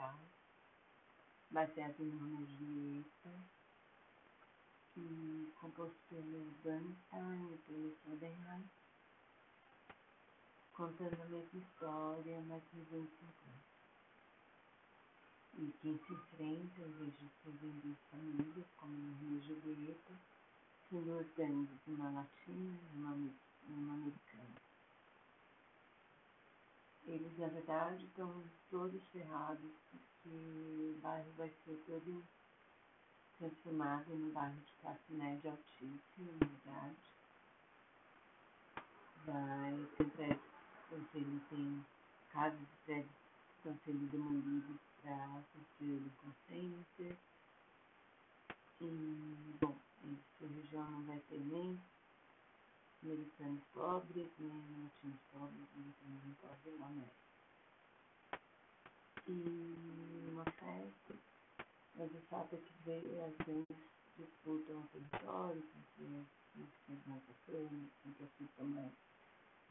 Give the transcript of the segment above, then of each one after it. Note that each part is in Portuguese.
musical, baseado em uma dieta, que composto pelo Bernstein e pelo Soderheim, contando a mesma história, mas nos anos 50. E quem se enfrenta, em vez de serem duas famílias, como no Rio Julieta, são duas gangues, uma latina uma na verdade, estão todos ferrados, porque o bairro vai ser todo transformado no bairro de classe média altíssima, na verdade. Vai ter prédios que estão sendo, tem casas e prédios que estão sendo demolidos para construir o Center. E, bom, essa região não vai ter nem americanos pobres, nem latinos pobres, nem pobres na América. E uma festa, mas o fato é que veio, as gangues disputam território, porque quem fez mais a fama, quem que mais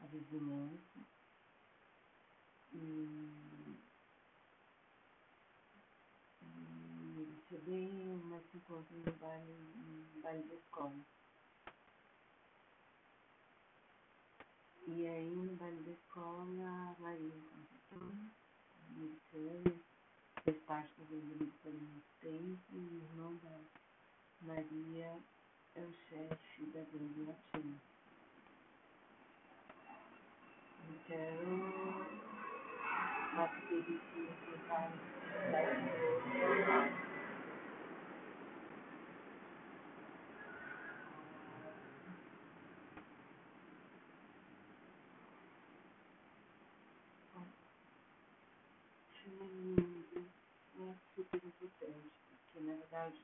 a vizinhança. E, e eles se odeiam, mas se encontram no baile, no baile da escola. E aí no baile da escola, a Maria Conceição, americana, fez parte Americana há muito tempo, e o irmão da Maria é o chefe da Venda Latina. Então, o fato dele se enfrentar normal. é super porque na verdade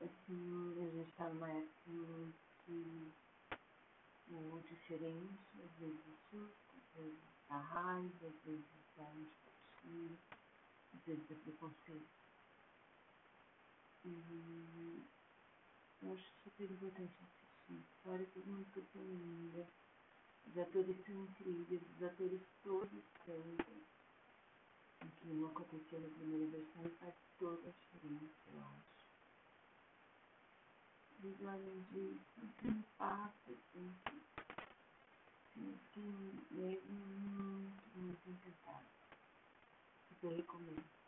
assim, a gente está numa época que o diferente, às vezes assusta, às vezes dá raiva, às vezes dá antipatia, às vezes dá preconceito. E eu acho super importante assistir. A história é muito linda. Os atores são incríveis, os atores todos cantam o que não aconteceu na primeira versão faz toda a diferença, eu acho. E disso, tem passo, assim, que fiquei mesmo muito, muito encantada. Super recomendo.